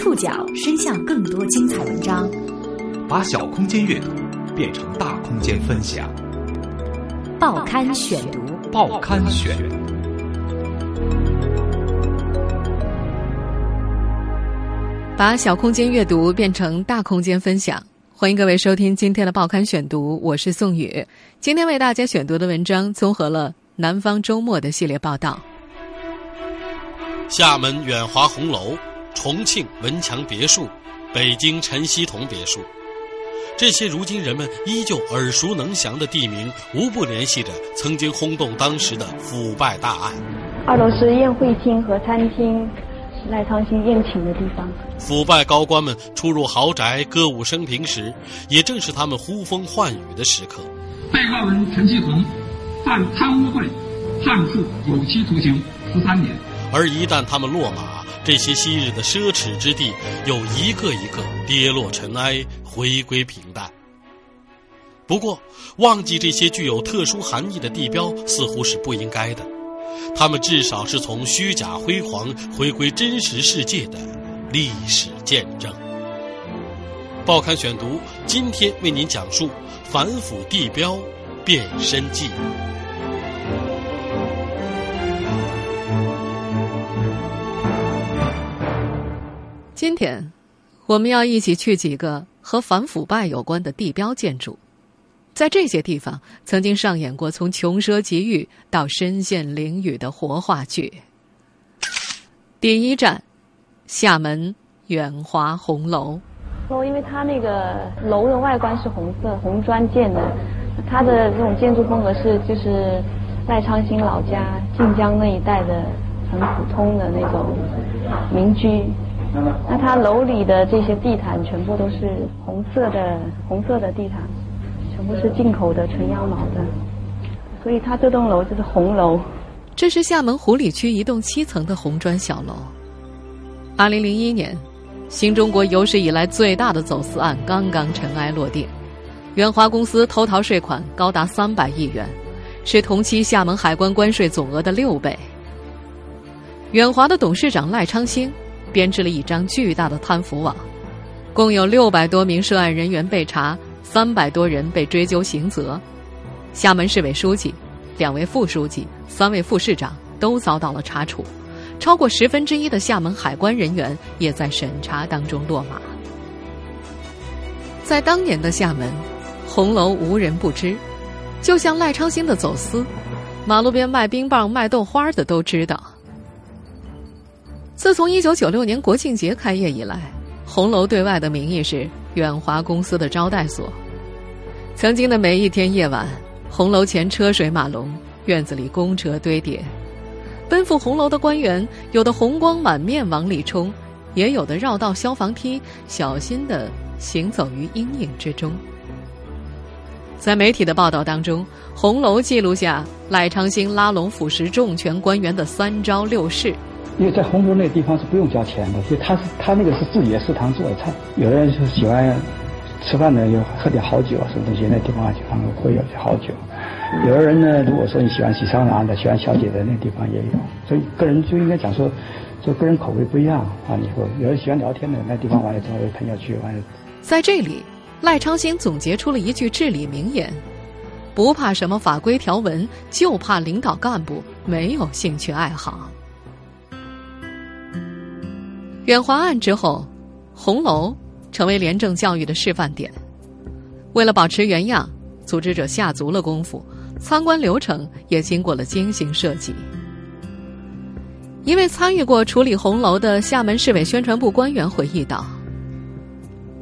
触角伸向更多精彩文章，把小空间阅读变成大空间分享。报刊选读，报刊选。把小空间阅读变成大空间分享，欢迎各位收听今天的报刊选读，我是宋宇。今天为大家选读的文章综合了《南方周末》的系列报道。厦门远华红楼、重庆文强别墅、北京陈希同别墅，这些如今人们依旧耳熟能详的地名，无不联系着曾经轰动当时的腐败大案。二楼是宴会厅和餐厅，是赖昌星宴请的地方。腐败高官们出入豪宅、歌舞升平时，也正是他们呼风唤雨的时刻。被告人陈希同犯贪污罪，判处有期徒刑十三年。而一旦他们落马，这些昔日的奢侈之地又一个一个跌落尘埃，回归平淡。不过，忘记这些具有特殊含义的地标似乎是不应该的，他们至少是从虚假辉煌回归真实世界的历史见证。报刊选读，今天为您讲述反腐地标变身记。今天，我们要一起去几个和反腐败有关的地标建筑，在这些地方曾经上演过从穷奢极欲到身陷囹圄的活话剧。第一站，厦门远华红楼。哦，因为它那个楼的外观是红色红砖建的，它的这种建筑风格是就是赖昌星老家晋江那一带的很普通的那种民居。那它楼里的这些地毯全部都是红色的，红色的地毯，全部是进口的纯羊毛的，所以它这栋楼就是红楼。这是厦门湖里区一栋七层的红砖小楼。二零零一年，新中国有史以来最大的走私案刚刚尘埃落定，远华公司偷逃税款高达三百亿元，是同期厦门海关关税总额的六倍。远华的董事长赖昌星。编织了一张巨大的贪腐网，共有六百多名涉案人员被查，三百多人被追究刑责。厦门市委书记、两位副书记、三位副市长都遭到了查处，超过十分之一的厦门海关人员也在审查当中落马。在当年的厦门，红楼无人不知，就像赖昌星的走私，马路边卖冰棒、卖豆花的都知道。自从一九九六年国庆节开业以来，红楼对外的名义是远华公司的招待所。曾经的每一天夜晚，红楼前车水马龙，院子里公车堆叠，奔赴红楼的官员有的红光满面往里冲，也有的绕道消防梯，小心的行走于阴影之中。在媒体的报道当中，红楼记录下赖昌星拉拢腐蚀重权官员的三招六式。因为在红楼那地方是不用交钱的，所以他是他那个是自己的食堂做的菜。有的人就喜欢吃饭呢，就喝点好酒啊，什么东西，那地方就他们会有些好酒。有的人呢，如果说你喜欢洗桑拿的，喜欢小姐的，那地方也有。所以个人就应该讲说，就个人口味不一样啊。你说有人喜欢聊天的，那地方完了之后，朋友去完了。在这里，赖昌星总结出了一句至理名言：不怕什么法规条文，就怕领导干部没有兴趣爱好。远华案之后，红楼成为廉政教育的示范点。为了保持原样，组织者下足了功夫，参观流程也经过了精心设计。一位参与过处理红楼的厦门市委宣传部官员回忆道：“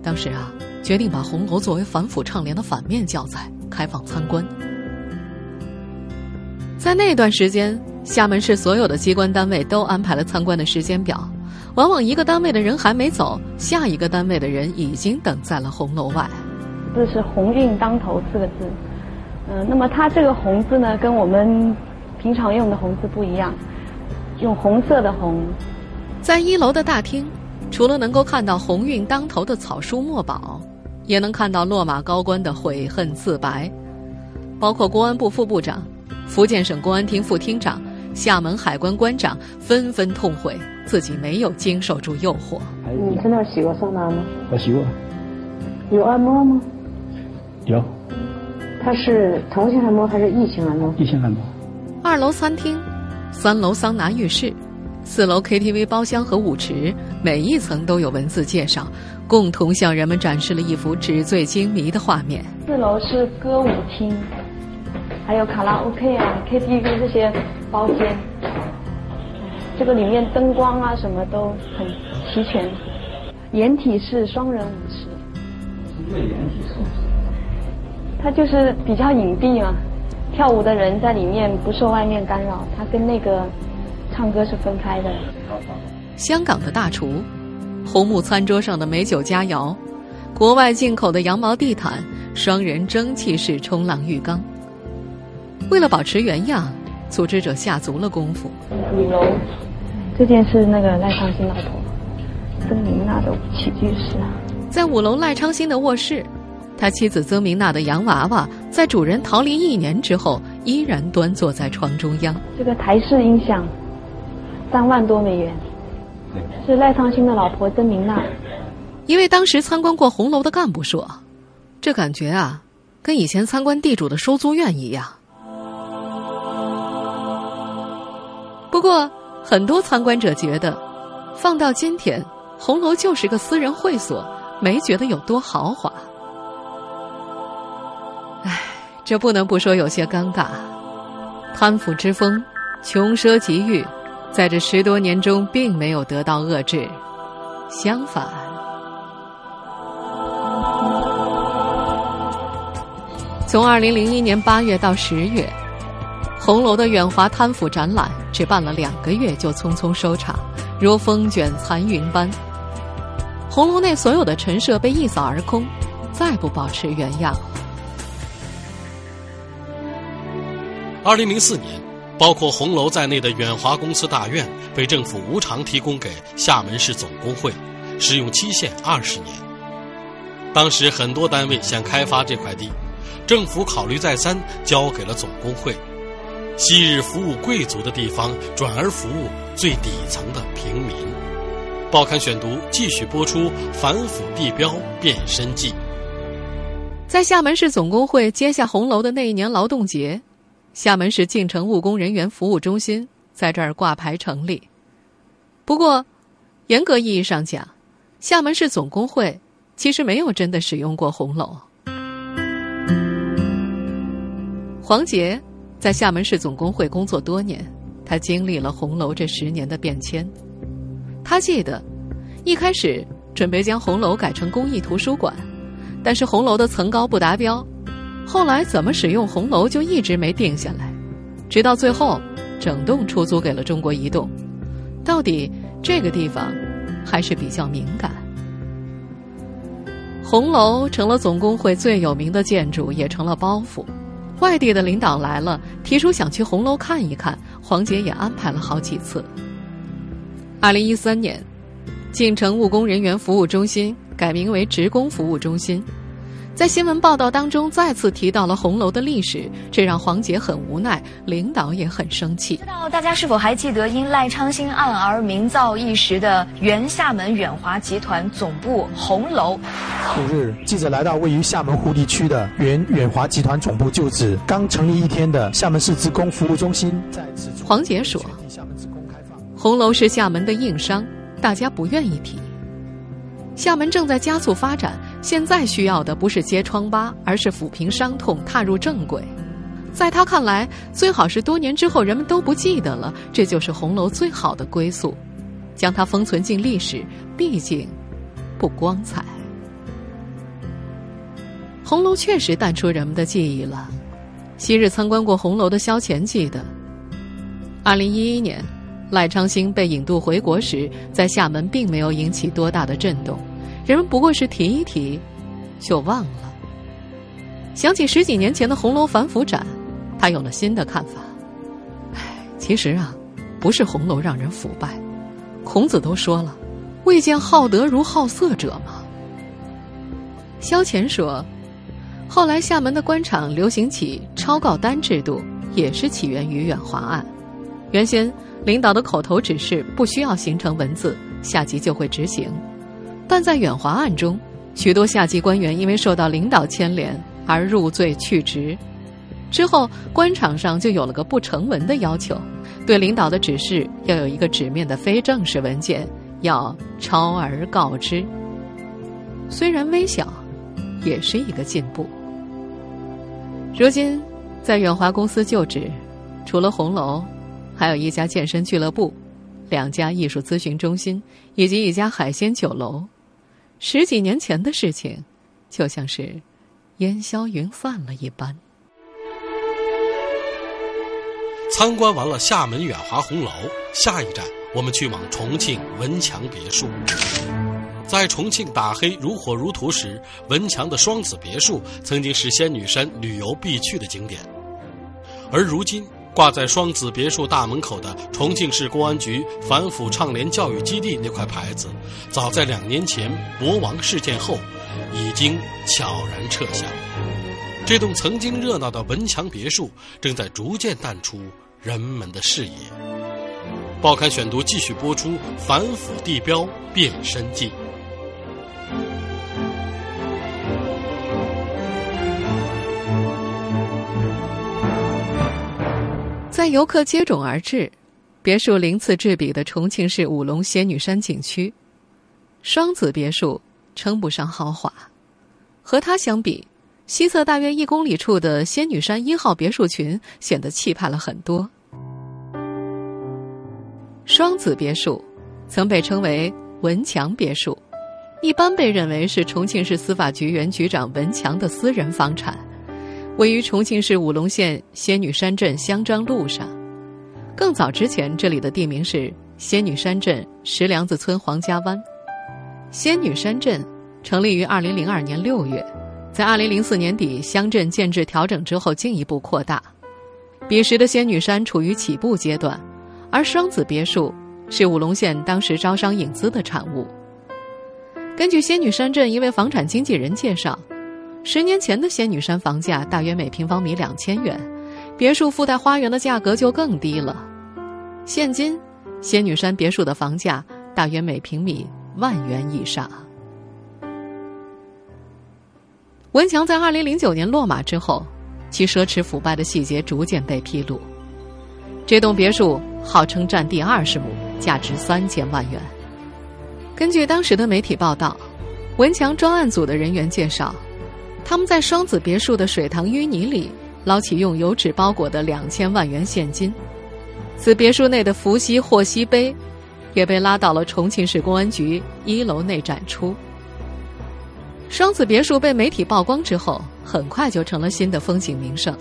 当时啊，决定把红楼作为反腐倡廉的反面教材，开放参观。在那段时间，厦门市所有的机关单位都安排了参观的时间表。”往往一个单位的人还没走，下一个单位的人已经等在了红楼外。这是“鸿运当头”四个字，嗯，那么它这个“红”字呢，跟我们平常用的“红”字不一样，用红色的“红”。在一楼的大厅，除了能够看到“鸿运当头”的草书墨宝，也能看到落马高官的悔恨自白，包括公安部副部长、福建省公安厅副厅长。厦门海关关长纷纷痛悔自己没有经受住诱惑。你在那儿洗过桑拿吗？我洗过，有按摩吗？有它是同性按摩还是异性按摩？异性按摩。二楼餐厅，三楼桑拿浴室，四楼 KTV 包厢和舞池，每一层都有文字介绍，共同向人们展示了一幅纸醉金迷的画面。四楼是歌舞厅，还有卡拉 OK 啊、KTV 这些包间。这个里面灯光啊什么都很齐全。掩体式双人舞池。为掩体式。它就是比较隐蔽嘛，跳舞的人在里面不受外面干扰，它跟那个唱歌是分开的。香港的大厨，红木餐桌上的美酒佳肴，国外进口的羊毛地毯，双人蒸汽式冲浪浴缸。为了保持原样，组织者下足了功夫。五楼，这件是那个赖昌星老婆曾明娜的起居室。在五楼赖昌星的卧室。他妻子曾明娜的洋娃娃，在主人逃离一年之后，依然端坐在床中央。这个台式音响，三万多美元，是赖昌星的老婆曾明娜。一位当时参观过红楼的干部说：“这感觉啊，跟以前参观地主的收租院一样。”不过，很多参观者觉得，放到今天，红楼就是个私人会所，没觉得有多豪华。唉，这不能不说有些尴尬。贪腐之风，穷奢极欲，在这十多年中并没有得到遏制，相反，从二零零一年八月到十月，红楼的远华贪腐展览只办了两个月就匆匆收场，如风卷残云般。红楼内所有的陈设被一扫而空，再不保持原样。二零零四年，包括红楼在内的远华公司大院被政府无偿提供给厦门市总工会，使用期限二十年。当时很多单位想开发这块地，政府考虑再三，交给了总工会。昔日服务贵族的地方，转而服务最底层的平民。报刊选读继续播出《反腐地标变身记》。在厦门市总工会接下红楼的那一年劳动节。厦门市进城务工人员服务中心在这儿挂牌成立。不过，严格意义上讲，厦门市总工会其实没有真的使用过红楼。黄杰在厦门市总工会工作多年，他经历了红楼这十年的变迁。他记得，一开始准备将红楼改成公益图书馆，但是红楼的层高不达标。后来怎么使用红楼就一直没定下来，直到最后，整栋出租给了中国移动。到底这个地方还是比较敏感。红楼成了总工会最有名的建筑，也成了包袱。外地的领导来了，提出想去红楼看一看，黄杰也安排了好几次。二零一三年，进城务工人员服务中心改名为职工服务中心。在新闻报道当中再次提到了红楼的历史，这让黄杰很无奈，领导也很生气。不知道大家是否还记得因赖昌星案而名噪一时的原厦门远华集团总部红楼？五日，记者来到位于厦门湖地区的原远华集团总部旧址，刚成立一天的厦门市职工服务中心在此。黄杰说：“红楼是厦门的硬伤，大家不愿意提。厦门正在加速发展。”现在需要的不是揭疮疤，而是抚平伤痛，踏入正轨。在他看来，最好是多年之后人们都不记得了，这就是红楼最好的归宿，将它封存进历史，毕竟不光彩。红楼确实淡出人们的记忆了。昔日参观过红楼的萧乾记得，二零一一年赖昌星被引渡回国时，在厦门并没有引起多大的震动。人们不过是提一提，就忘了。想起十几年前的红楼反腐展，他有了新的看法。唉，其实啊，不是红楼让人腐败，孔子都说了：“未见好德如好色者吗？”萧乾说：“后来厦门的官场流行起超告单制度，也是起源于远华案。原先领导的口头指示不需要形成文字，下级就会执行。但在远华案中，许多下级官员因为受到领导牵连而入罪去职。之后，官场上就有了个不成文的要求：对领导的指示要有一个纸面的非正式文件，要超而告之。虽然微小，也是一个进步。如今，在远华公司就职，除了红楼，还有一家健身俱乐部，两家艺术咨询中心，以及一家海鲜酒楼。十几年前的事情，就像是烟消云散了一般。参观完了厦门远华红楼，下一站我们去往重庆文强别墅。在重庆打黑如火如荼时，文强的双子别墅曾经是仙女山旅游必去的景点，而如今挂在双子别墅大门口的重庆市公安局反腐倡廉教育基地那块牌子，早在两年前国王事件后，已经悄然撤下。这栋曾经热闹的文强别墅，正在逐渐淡出人们的视野。报刊选读继续播出《反腐地标变身记》。游客接踵而至、别墅鳞次栉比的重庆市武隆仙女山景区，双子别墅称不上豪华，和它相比。西侧大约一公里处的仙女山一号别墅群显得气派了很多。双子别墅曾被称为文强别墅，一般被认为是重庆市司法局原局长文强的私人房产，位于重庆市武隆县仙女山镇香樟路上。更早之前，这里的地名是仙女山镇石梁子村黄家湾。仙女山镇成立于二零零二年六月。在二零零四年底，乡镇建制调整之后，进一步扩大。彼时的仙女山处于起步阶段，而双子别墅是武隆县当时招商引资的产物。根据仙女山镇一位房产经纪人介绍，十年前的仙女山房价大约每平方米两千元，别墅附带花园的价格就更低了。现今，仙女山别墅的房价大约每平米万元以上。文强在二零零九年落马之后，其奢侈腐败的细节逐渐被披露。这栋别墅号称占地二十亩，价值三千万元。根据当时的媒体报道，文强专案组的人员介绍，他们在双子别墅的水塘淤泥里捞起用油纸包裹的两千万元现金。此别墅内的伏羲霍希碑，也被拉到了重庆市公安局一楼内展出。双子别墅被媒体曝光之后，很快就成了新的风景名胜，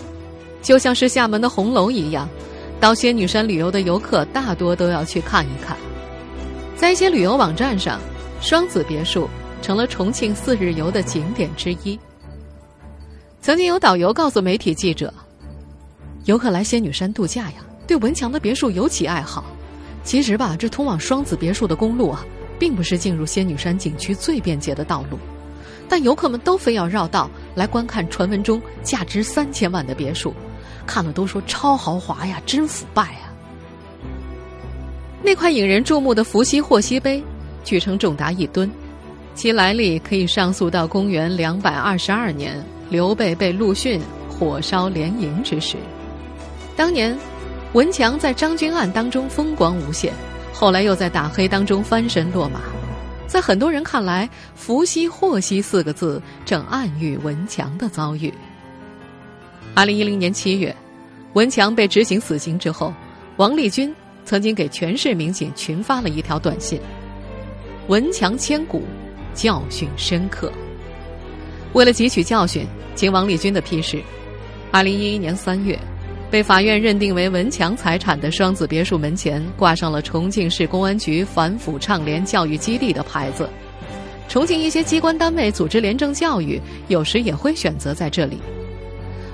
就像是厦门的红楼一样。到仙女山旅游的游客大多都要去看一看。在一些旅游网站上，双子别墅成了重庆四日游的景点之一。曾经有导游告诉媒体记者：“游客来仙女山度假呀，对文强的别墅尤其爱好。其实吧，这通往双子别墅的公路啊，并不是进入仙女山景区最便捷的道路。”但游客们都非要绕道来观看传闻中价值三千万的别墅，看了都说超豪华呀，真腐败呀！那块引人注目的伏羲霍希碑，据称重达一吨，其来历可以上溯到公元两百二十二年刘备被陆逊火烧连营之时。当年，文强在张军案当中风光无限，后来又在打黑当中翻身落马。在很多人看来，“伏羲祸兮”四个字正暗喻文强的遭遇。二零一零年七月，文强被执行死刑之后，王立军曾经给全市民警群发了一条短信：“文强千古，教训深刻。”为了汲取教训，经王立军的批示，二零一一年三月。被法院认定为文强财产的双子别墅门前挂上了重庆市公安局反腐倡廉教育基地的牌子。重庆一些机关单位组织廉政教育，有时也会选择在这里。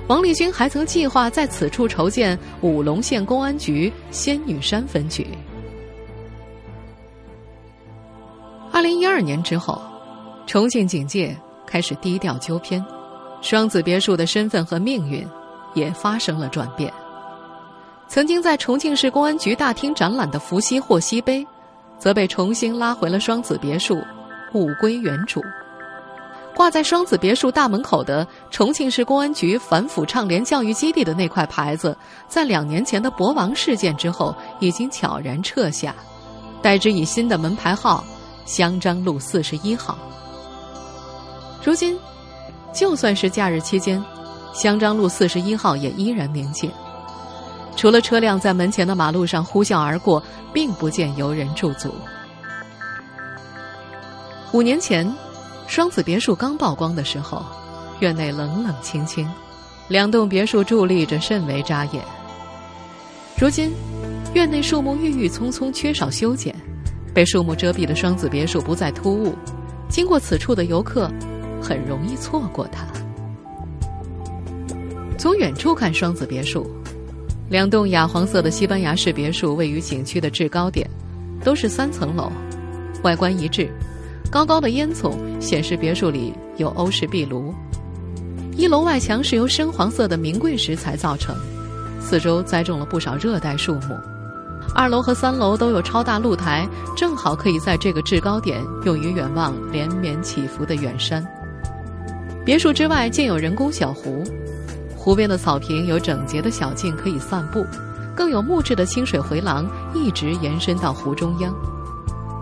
王立军还曾计划在此处筹建武隆县公安局仙女山分局。二零一二年之后，重庆警界开始低调纠偏，双子别墅的身份和命运。也发生了转变。曾经在重庆市公安局大厅展览的伏羲霍西碑，则被重新拉回了双子别墅，物归原主。挂在双子别墅大门口的重庆市公安局反腐倡廉教育基地的那块牌子，在两年前的博王事件之后，已经悄然撤下，代之以新的门牌号“香樟路四十一号”。如今，就算是假日期间，香樟路四十一号也依然宁静，除了车辆在门前的马路上呼啸而过，并不见游人驻足。五年前。双子别墅刚曝光的时候，院内冷冷清清，两栋别墅伫立着，甚为扎眼。如今，院内树木郁郁葱葱，缺少修剪，被树木遮蔽的双子别墅不再突兀，经过此处的游客很容易错过它。从远处看双子别墅，两栋雅黄色的西班牙式别墅位于景区的制高点，都是三层楼，外观一致。高高的烟囱显示别墅里有欧式壁炉，一楼外墙是由深黄色的名贵石材造成，四周栽种了不少热带树木。二楼和三楼都有超大露台，正好可以在这个制高点用于远望连绵起伏的远山。别墅之外建有人工小湖，湖边的草坪有整洁的小径可以散步，更有木质的清水回廊一直延伸到湖中央。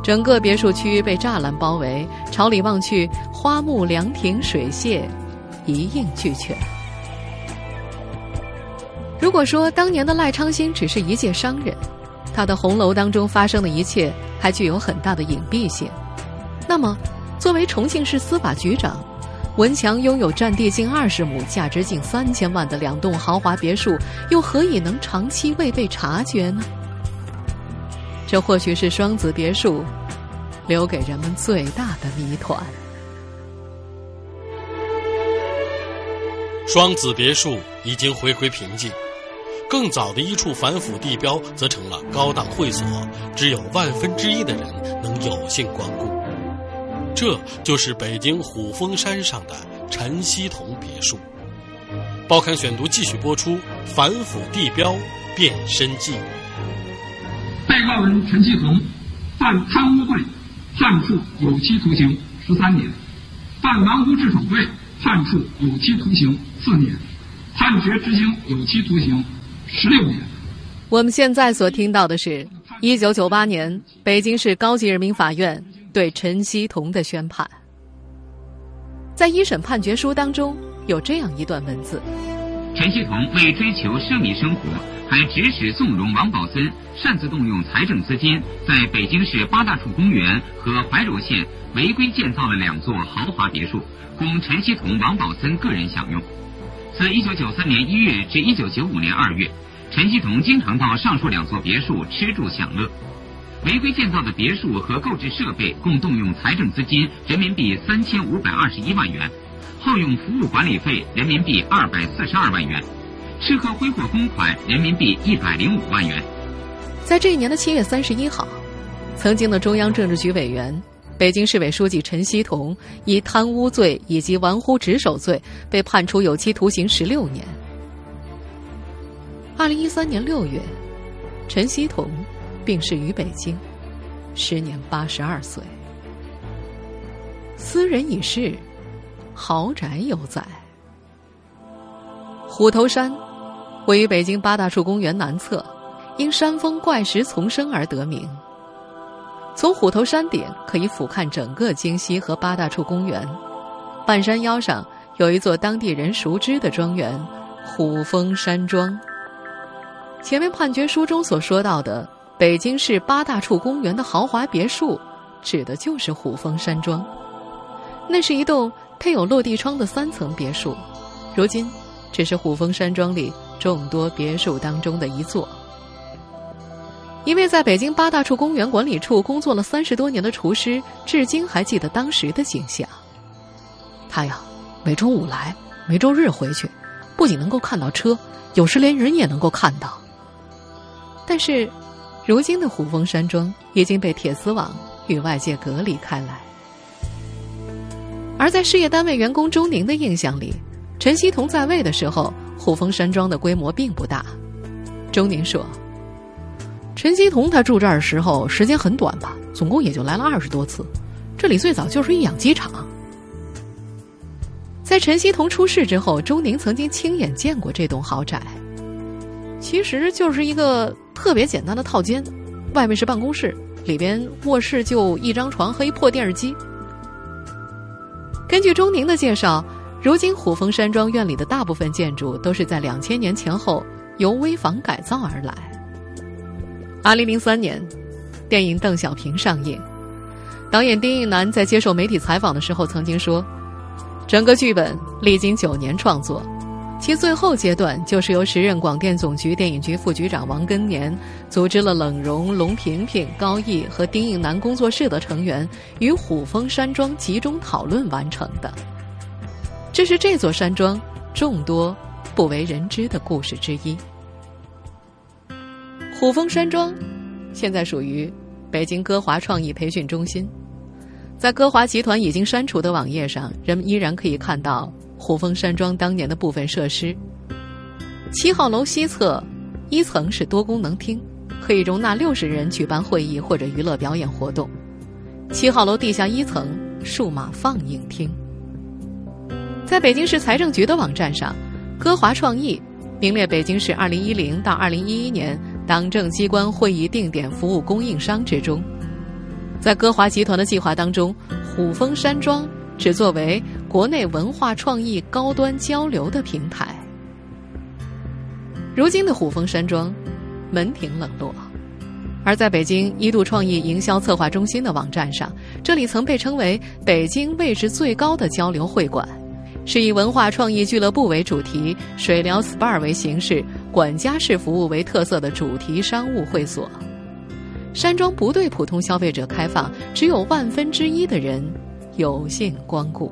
整个别墅区被栅栏包围，朝里望去，花木凉亭、水榭一应俱全。如果说当年的赖昌星只是一介商人，他的红楼当中发生的一切还具有很大的隐蔽性，那么，作为重庆市司法局长，文强拥有占地近二十亩、价值近三千万的两栋豪华别墅，又何以能长期未被察觉呢？这或许是双子别墅留给人们最大的谜团。双子别墅已经回归平静，更早的一处反腐地标则成了高档会所，只有万分之一的人能有幸光顾。这就是北京虎峰山上的陈希同别墅。报刊选读继续播出：反腐地标变身记。被告人陈希同犯贪污罪，判处有期徒刑十三年；犯玩忽职守罪，判处有期徒刑四年，判决执行有期徒刑十六年。我们现在所听到的是一九九八年北京市高级人民法院对陈锡同的宣判。在一审判决书当中有这样一段文字：陈锡同为追求奢靡生活。还指使纵容王宝森擅自动用财政资金，在北京市八大处公园和怀柔县违规建造了两座豪华别墅，供陈锡同、王宝森个人享用。自1993年1月至1995年2月，陈锡同经常到上述两座别墅吃住享乐。违规建造的别墅和购置设备共动用财政资金人民币3521万元，耗用服务管理费人民币242万元。吃喝挥霍公款人民币一百零五万元。在这一年的七月三十一号，曾经的中央政治局委员、北京市委书记陈锡同以贪污罪以及玩忽职守罪被判处有期徒刑十六年。二零一三年六月，陈锡同病逝于北京，时年八十二岁。斯人已逝，豪宅犹在。虎头山。位于北京八大处公园南侧，因山峰怪石丛生而得名。从虎头山顶可以俯瞰整个京西和八大处公园。半山腰上有一座当地人熟知的庄园——虎峰山庄。前面判决书中所说到的北京市八大处公园的豪华别墅，指的就是虎峰山庄。那是一栋配有落地窗的三层别墅，如今只是虎峰山庄里。众多别墅当中的一座，一位在北京八大处公园管理处工作了三十多年的厨师，至今还记得当时的景象。他呀，每周五来，每周日回去，不仅能够看到车，有时连人也能够看到。但是，如今的虎峰山庄已经被铁丝网与外界隔离开来。而在事业单位员工钟宁的印象里，陈锡同在位的时候。虎峰山庄的规模并不大，周宁说：“陈锡同他住这儿的时候时间很短吧，总共也就来了二十多次。这里最早就是一养鸡场。”在陈锡同出事之后，周宁曾经亲眼见过这栋豪宅。其实就是一个特别简单的套间，外面是办公室，里边卧室就一张床和一破电视机。根据钟宁的介绍，如今虎峰山庄院里的大部分建筑都是在两千年前后由危房改造而来。二零零三年，电影《邓小平》上映，导演丁义南在接受媒体采访的时候曾经说。整个剧本历经九年创作，其最后阶段就是由时任广电总局电影局副局长王根年组织了冷荣、龙萍萍、高毅和丁应南工作室的成员与虎峰山庄集中讨论完成的。这是这座山庄众多不为人知的故事之一。虎峰山庄现在属于北京歌华创意培训中心。在歌华集团已经删除的网页上，人们依然可以看到虎峰山庄当年的部分设施。七号楼西侧一层是多功能厅，可以容纳六十人举办会议或者娱乐表演活动。七号楼地下一层数码放映厅。在北京市财政局的网站上，歌华创意名列北京市二零一零到二零一一年党政机关会议定点服务供应商之中。在歌华集团的计划当中，虎峰山庄只作为国内文化创意高端交流的平台。如今的虎峰山庄门庭冷落，而在北京一度创意营销策划中心的网站上，这里曾被称为北京位置最高的交流会馆，是以文化创意俱乐部为主题、水疗 SPA 为形式、管家式服务为特色的主题商务会所。山庄不对普通消费者开放，只有万分之一的人有幸光顾。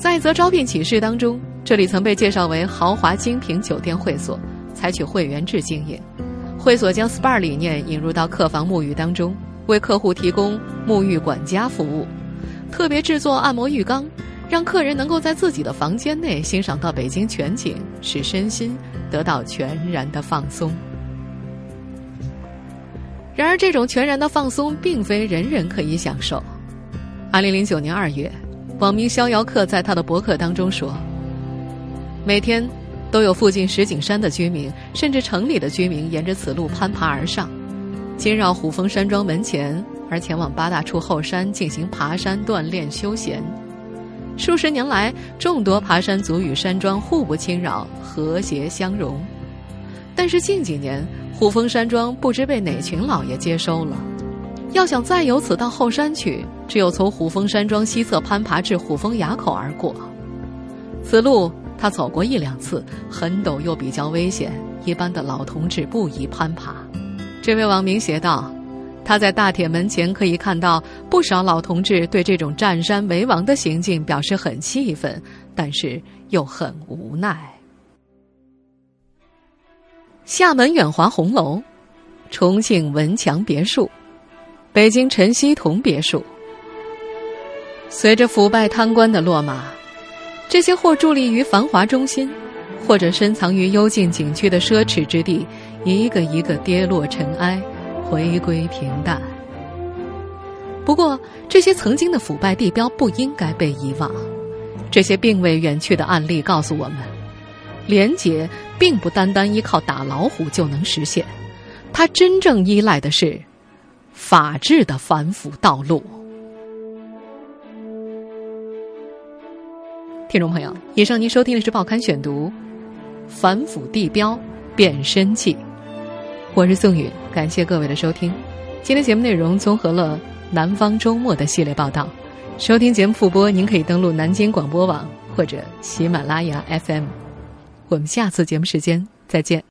在一则招聘启事当中，这里曾被介绍为豪华精品酒店会所，采取会员制经营。会所将 SPA 理念引入到客房沐浴当中，为客户提供沐浴管家服务，特别制作按摩浴缸，让客人能够在自己的房间内欣赏到北京全景，使身心得到全然的放松。然而，这种全然的放松并非人人可以享受。二零零九年二月，网名逍遥客在他的博客当中说：“每天都有附近石景山的居民，甚至城里的居民沿着此路攀爬而上，经绕虎峰山庄门前，而前往八大处后山进行爬山锻炼休闲。数十年来，众多爬山族与山庄互不侵扰，和谐相融。但是近几年，虎峰山庄不知被哪群老爷接收了。要想再由此到后山去，只有从虎峰山庄西侧攀爬至虎峰垭口而过。此路他走过一两次，很陡又比较危险，一般的老同志不宜攀爬。这位网民写道：“他在大铁门前可以看到不少老同志对这种占山为王的行径表示很气愤，但是又很无奈。”厦门远华红楼，重庆文强别墅，北京陈锡同别墅。随着腐败贪官的落马，这些或伫立于繁华中心，或者深藏于幽静景区的奢侈之地，一个一个跌落尘埃，回归平淡。不过，这些曾经的腐败地标不应该被遗忘。这些并未远去的案例告诉我们。廉洁并不单单依靠打老虎就能实现，它真正依赖的是法治的反腐道路。听众朋友，以上您收听的是《报刊选读》，反腐地标变身记，我是宋宇，感谢各位的收听。今天节目内容综合了《南方周末》的系列报道。收听节目复播，您可以登录南京广播网或者喜马拉雅 FM。我们下次节目时间再见。